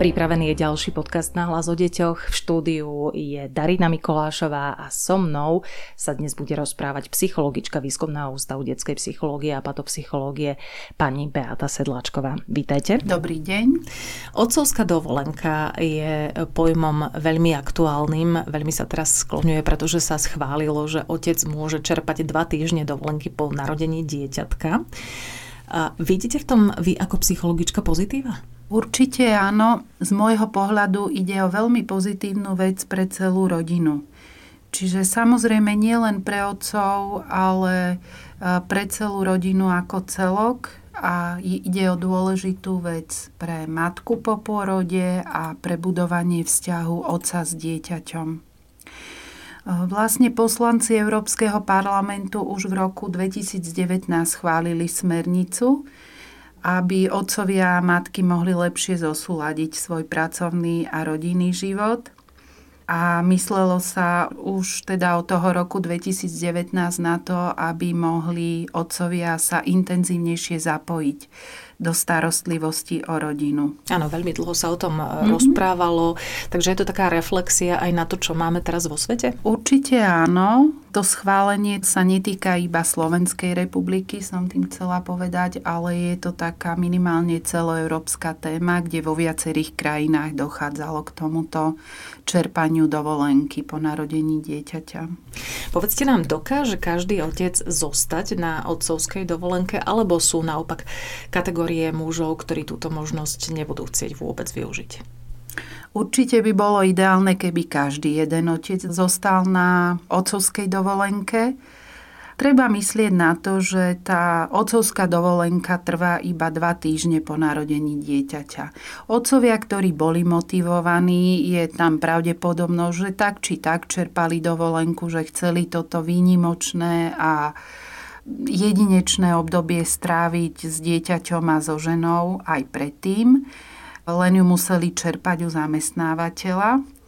Pripravený je ďalší podcast na hlas o deťoch. V štúdiu je Darina Mikolášová a so mnou sa dnes bude rozprávať psychologička Výskumného ústavu detskej psychológie a patopsychológie pani Beata Sedlačková. Vítajte. Dobrý deň. Otcovská dovolenka je pojmom veľmi aktuálnym. Veľmi sa teraz skloňuje, pretože sa schválilo, že otec môže čerpať dva týždne dovolenky po narodení dieťatka. A vidíte v tom vy ako psychologička pozitíva? Určite áno. Z môjho pohľadu ide o veľmi pozitívnu vec pre celú rodinu. Čiže samozrejme nie len pre otcov, ale e, pre celú rodinu ako celok a ide o dôležitú vec pre matku po pôrode a pre budovanie vzťahu otca s dieťaťom. E, vlastne poslanci Európskeho parlamentu už v roku 2019 schválili smernicu, aby otcovia a matky mohli lepšie zosúľadiť svoj pracovný a rodinný život. A myslelo sa už teda od toho roku 2019 na to, aby mohli otcovia sa intenzívnejšie zapojiť do starostlivosti o rodinu. Áno, veľmi dlho sa o tom mm-hmm. rozprávalo, takže je to taká reflexia aj na to, čo máme teraz vo svete? Určite áno. To schválenie sa netýka iba Slovenskej republiky, som tým chcela povedať, ale je to taká minimálne celoeurópska téma, kde vo viacerých krajinách dochádzalo k tomuto čerpaniu dovolenky po narodení dieťaťa. Povedzte nám, dokáže každý otec zostať na otcovskej dovolenke, alebo sú naopak kategórie mužov, ktorí túto možnosť nebudú chcieť vôbec využiť? Určite by bolo ideálne, keby každý jeden otec zostal na otcovskej dovolenke. Treba myslieť na to, že tá otcovská dovolenka trvá iba dva týždne po narodení dieťaťa. Otcovia, ktorí boli motivovaní, je tam pravdepodobnosť, že tak či tak čerpali dovolenku, že chceli toto výnimočné a jedinečné obdobie stráviť s dieťaťom a so ženou aj predtým. Len ju museli čerpať u zamestnávateľa.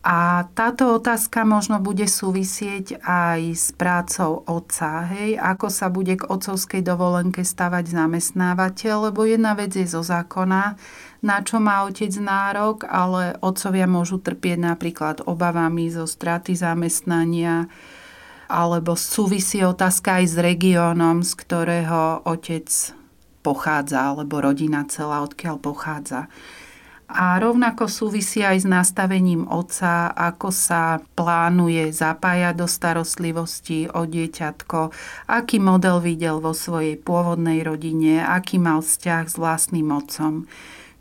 A táto otázka možno bude súvisieť aj s prácou otca, hej, ako sa bude k otcovskej dovolenke stavať zamestnávateľ, lebo jedna vec je zo zákona, na čo má otec nárok, ale otcovia môžu trpieť napríklad obavami zo straty zamestnania, alebo súvisí otázka aj s regiónom, z ktorého otec pochádza, alebo rodina celá, odkiaľ pochádza. A rovnako súvisí aj s nastavením otca, ako sa plánuje zapájať do starostlivosti o dieťatko, aký model videl vo svojej pôvodnej rodine, aký mal vzťah s vlastným otcom.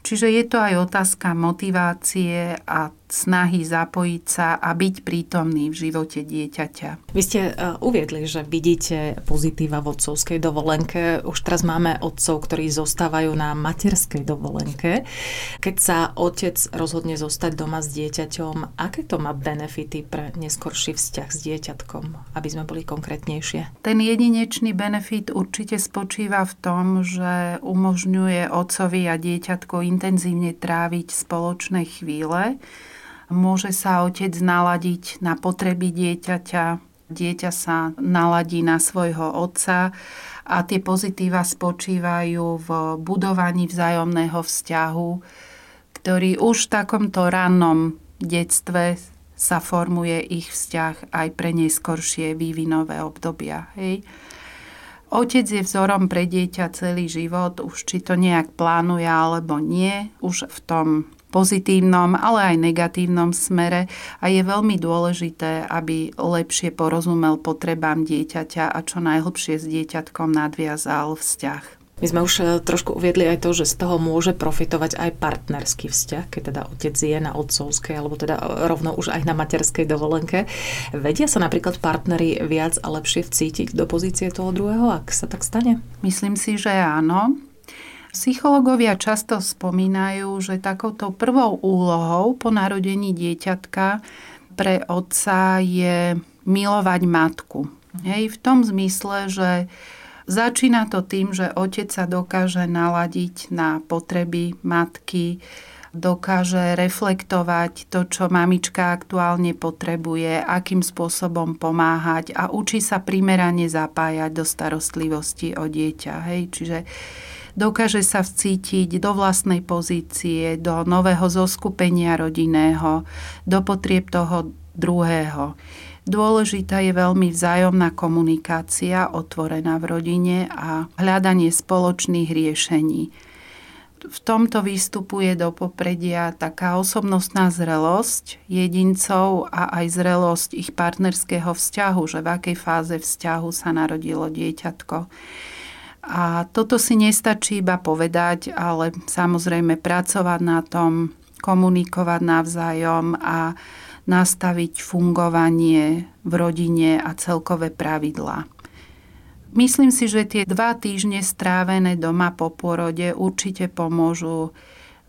Čiže je to aj otázka motivácie a snahy zapojiť sa a byť prítomný v živote dieťaťa. Vy ste uh, uviedli, že vidíte pozitíva v otcovskej dovolenke. Už teraz máme otcov, ktorí zostávajú na materskej dovolenke. Keď sa otec rozhodne zostať doma s dieťaťom, aké to má benefity pre neskorší vzťah s dieťatkom, aby sme boli konkrétnejšie? Ten jedinečný benefit určite spočíva v tom, že umožňuje otcovi a dieťatko intenzívne tráviť spoločné chvíle, Môže sa otec naladiť na potreby dieťaťa, dieťa sa naladí na svojho otca a tie pozitíva spočívajú v budovaní vzájomného vzťahu, ktorý už v takomto rannom detstve sa formuje ich vzťah aj pre neskoršie vývinové obdobia. Hej. Otec je vzorom pre dieťa celý život, už či to nejak plánuje alebo nie, už v tom pozitívnom, ale aj negatívnom smere a je veľmi dôležité, aby lepšie porozumel potrebám dieťaťa a čo najhlbšie s dieťatkom nadviazal vzťah. My sme už e, trošku uviedli aj to, že z toho môže profitovať aj partnerský vzťah, keď teda otec je na otcovskej alebo teda rovno už aj na materskej dovolenke. Vedia sa napríklad partnery viac a lepšie vcítiť do pozície toho druhého, ak sa tak stane? Myslím si, že áno. Psychológovia často spomínajú, že takouto prvou úlohou po narodení dieťatka pre otca je milovať matku. Hej, v tom zmysle, že začína to tým, že otec sa dokáže naladiť na potreby matky dokáže reflektovať to, čo mamička aktuálne potrebuje, akým spôsobom pomáhať a učí sa primerane zapájať do starostlivosti o dieťa. Hej? Čiže dokáže sa vcítiť do vlastnej pozície, do nového zoskupenia rodinného, do potrieb toho druhého. Dôležitá je veľmi vzájomná komunikácia, otvorená v rodine a hľadanie spoločných riešení v tomto vystupuje do popredia taká osobnostná zrelosť jedincov a aj zrelosť ich partnerského vzťahu, že v akej fáze vzťahu sa narodilo dieťatko. A toto si nestačí iba povedať, ale samozrejme pracovať na tom, komunikovať navzájom a nastaviť fungovanie v rodine a celkové pravidlá. Myslím si, že tie dva týždne strávené doma po porode určite pomôžu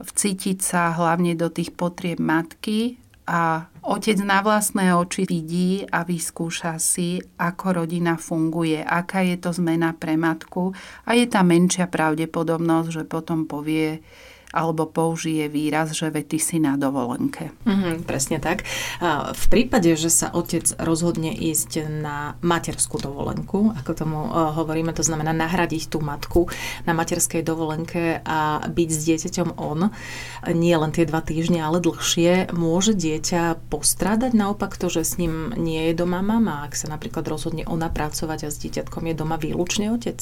vcítiť sa hlavne do tých potrieb matky a otec na vlastné oči vidí a vyskúša si, ako rodina funguje, aká je to zmena pre matku a je tam menšia pravdepodobnosť, že potom povie, alebo použije výraz, že ty si na dovolenke. Mm, presne tak. V prípade, že sa otec rozhodne ísť na materskú dovolenku, ako tomu e, hovoríme, to znamená nahradiť tú matku na materskej dovolenke a byť s dieťaťom on, nie len tie dva týždne, ale dlhšie, môže dieťa postrádať naopak to, že s ním nie je doma mama, ak sa napríklad rozhodne ona pracovať a s dieťatkom je doma výlučne otec?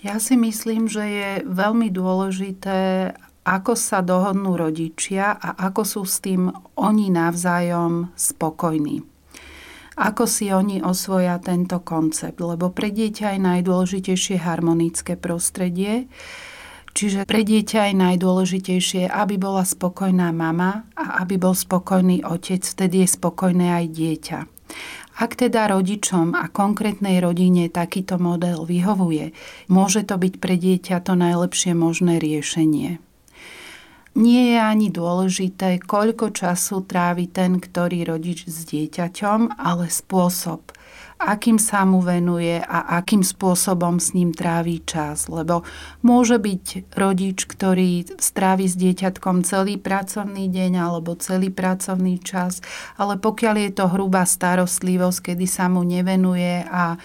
Ja si myslím, že je veľmi dôležité, ako sa dohodnú rodičia a ako sú s tým oni navzájom spokojní. Ako si oni osvoja tento koncept, lebo pre dieťa je najdôležitejšie harmonické prostredie, čiže pre dieťa je najdôležitejšie, aby bola spokojná mama a aby bol spokojný otec, vtedy je spokojné aj dieťa. Ak teda rodičom a konkrétnej rodine takýto model vyhovuje, môže to byť pre dieťa to najlepšie možné riešenie. Nie je ani dôležité, koľko času trávi ten, ktorý rodič s dieťaťom, ale spôsob, akým sa mu venuje a akým spôsobom s ním trávi čas. Lebo môže byť rodič, ktorý strávi s dieťatkom celý pracovný deň alebo celý pracovný čas, ale pokiaľ je to hrubá starostlivosť, kedy sa mu nevenuje a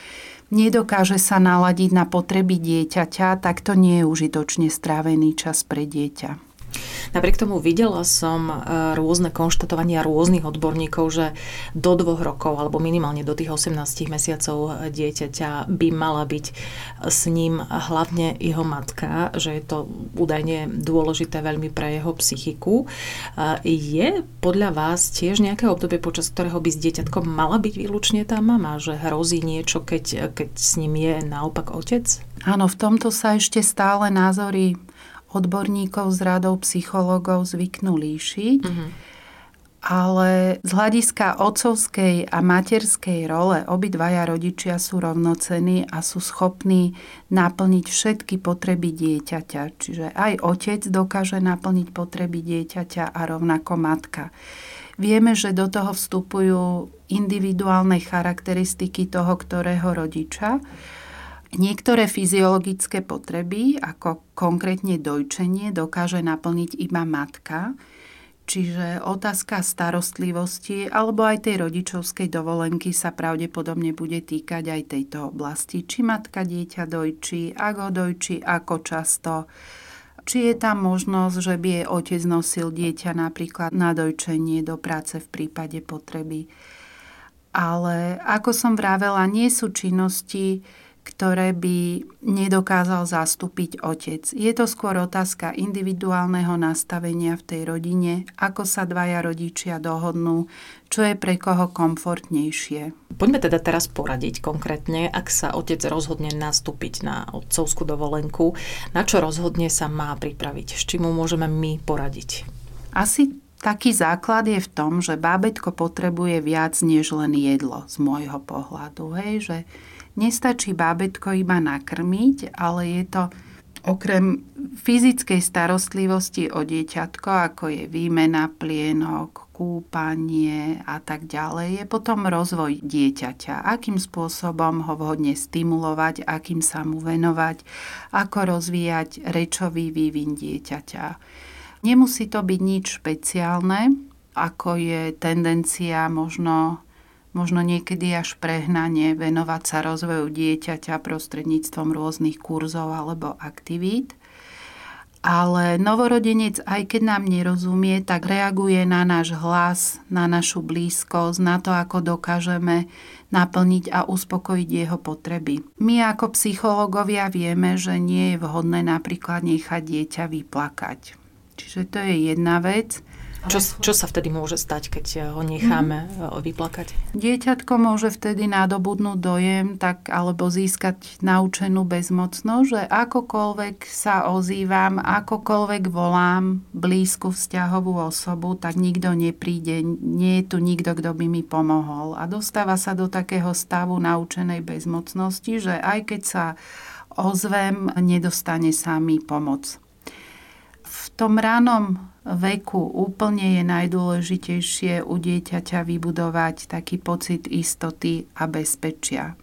nedokáže sa naladiť na potreby dieťaťa, tak to nie je užitočne strávený čas pre dieťa. Napriek tomu videla som e, rôzne konštatovania rôznych odborníkov, že do dvoch rokov alebo minimálne do tých 18 mesiacov dieťaťa by mala byť s ním hlavne jeho matka, že je to údajne dôležité veľmi pre jeho psychiku. E, je podľa vás tiež nejaké obdobie, počas ktorého by s dieťatkom mala byť výlučne tá mama, že hrozí niečo, keď, keď s ním je naopak otec? Áno, v tomto sa ešte stále názory odborníkov z radou psychológov zvyknú líšiť. Mm-hmm. Ale z hľadiska otcovskej a materskej role obidvaja rodičia sú rovnocení a sú schopní naplniť všetky potreby dieťaťa. Čiže aj otec dokáže naplniť potreby dieťaťa a rovnako matka. Vieme, že do toho vstupujú individuálne charakteristiky toho, ktorého rodiča. Niektoré fyziologické potreby, ako konkrétne dojčenie, dokáže naplniť iba matka, čiže otázka starostlivosti alebo aj tej rodičovskej dovolenky sa pravdepodobne bude týkať aj tejto oblasti. Či matka dieťa dojčí, ako dojčí, ako často, či je tam možnosť, že by jej otec nosil dieťa napríklad na dojčenie do práce v prípade potreby. Ale ako som vravela, nie sú činnosti, ktoré by nedokázal zastúpiť otec. Je to skôr otázka individuálneho nastavenia v tej rodine, ako sa dvaja rodičia dohodnú, čo je pre koho komfortnejšie. Poďme teda teraz poradiť konkrétne, ak sa otec rozhodne nastúpiť na otcovskú dovolenku, na čo rozhodne sa má pripraviť, s čím mu môžeme my poradiť? Asi taký základ je v tom, že bábetko potrebuje viac než len jedlo z môjho pohľadu. Hej, že Nestačí bábetko iba nakrmiť, ale je to okrem fyzickej starostlivosti o dieťatko, ako je výmena plienok, kúpanie a tak ďalej, je potom rozvoj dieťaťa. Akým spôsobom ho vhodne stimulovať, akým sa mu venovať, ako rozvíjať rečový vývin dieťaťa Nemusí to byť nič špeciálne, ako je tendencia možno, možno niekedy až prehnanie venovať sa rozvoju dieťaťa prostredníctvom rôznych kurzov alebo aktivít ale novorodenec, aj keď nám nerozumie, tak reaguje na náš hlas, na našu blízkosť, na to, ako dokážeme naplniť a uspokojiť jeho potreby. My ako psychológovia vieme, že nie je vhodné napríklad nechať dieťa vyplakať. Čiže to je jedna vec. Čo, čo sa vtedy môže stať, keď eh, ho necháme mm-hmm. vyplakať? Dieťatko môže vtedy nadobudnúť dojem tak, alebo získať naučenú bezmocnosť, že akokoľvek sa ozývam, akokoľvek volám blízku vzťahovú osobu, tak nikto nepríde, nie je tu nikto, kto by mi pomohol. A dostáva sa do takého stavu naučenej bezmocnosti, že aj keď sa ozvem, nedostane sa mi pomoc. V tom ránom veku úplne je najdôležitejšie u dieťaťa vybudovať taký pocit istoty a bezpečia.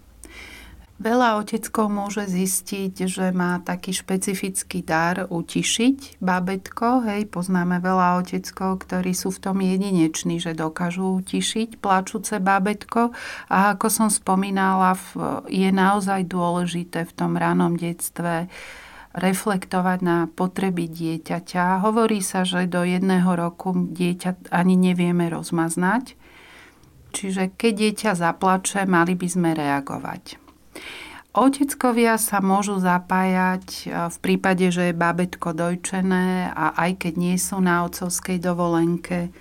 Veľa oteckov môže zistiť, že má taký špecifický dar utišiť babetko. Hej, poznáme veľa oteckov, ktorí sú v tom jedineční, že dokážu utišiť plačúce babetko. A ako som spomínala, je naozaj dôležité v tom ranom detstve reflektovať na potreby dieťaťa. Hovorí sa, že do jedného roku dieťa ani nevieme rozmaznať. Čiže keď dieťa zaplače, mali by sme reagovať. Oteckovia sa môžu zapájať e, v prípade, že je babetko dojčené a aj keď nie sú na otcovskej dovolenke,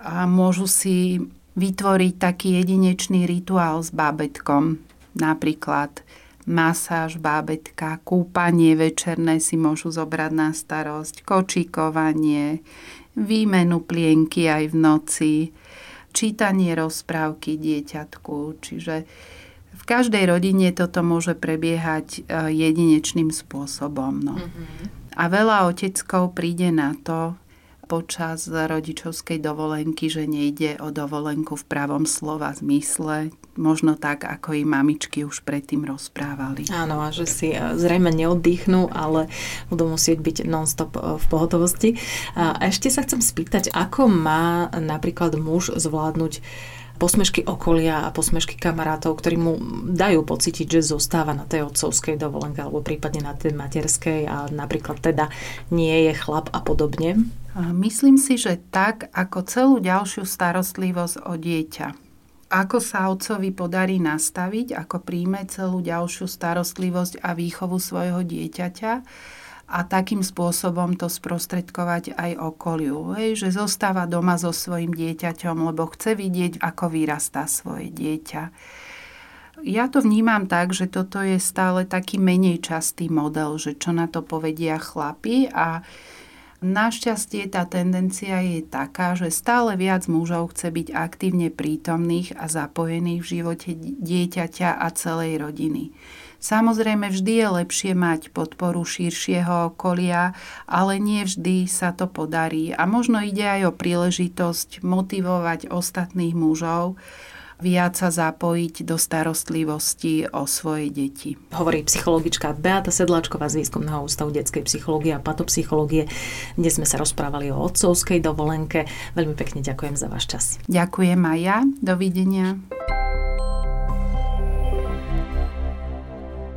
a môžu si vytvoriť taký jedinečný rituál s babetkom. Napríklad masáž bábetka, kúpanie večerné si môžu zobrať na starosť, kočikovanie, výmenu plienky aj v noci, čítanie rozprávky dieťatku. Čiže v každej rodine toto môže prebiehať e, jedinečným spôsobom. No. Mm-hmm. A veľa oteckov príde na to, počas rodičovskej dovolenky, že nejde o dovolenku v pravom slova zmysle, možno tak, ako i mamičky už predtým rozprávali. Áno, a že si e, zrejme neoddychnú, ale budú musieť byť non-stop e, v pohotovosti. A ešte sa chcem spýtať, ako má napríklad muž zvládnuť posmešky okolia a posmešky kamarátov, ktorí mu dajú pocítiť, že zostáva na tej otcovskej dovolenke alebo prípadne na tej materskej a napríklad teda nie je chlap a podobne? Myslím si, že tak ako celú ďalšiu starostlivosť o dieťa. Ako sa otcovi podarí nastaviť, ako príjme celú ďalšiu starostlivosť a výchovu svojho dieťaťa a takým spôsobom to sprostredkovať aj okoliu. Hej, že zostáva doma so svojim dieťaťom, lebo chce vidieť, ako vyrastá svoje dieťa. Ja to vnímam tak, že toto je stále taký menej častý model, že čo na to povedia chlapi a Našťastie tá tendencia je taká, že stále viac mužov chce byť aktívne prítomných a zapojených v živote dieťaťa a celej rodiny. Samozrejme, vždy je lepšie mať podporu širšieho okolia, ale nie vždy sa to podarí. A možno ide aj o príležitosť motivovať ostatných mužov, viac sa zapojiť do starostlivosti o svoje deti. Hovorí psychologička Beata Sedláčková z Výskumného ústavu detskej psychológie a patopsychológie. Dnes sme sa rozprávali o otcovskej dovolenke. Veľmi pekne ďakujem za váš čas. Ďakujem aj ja. Dovidenia.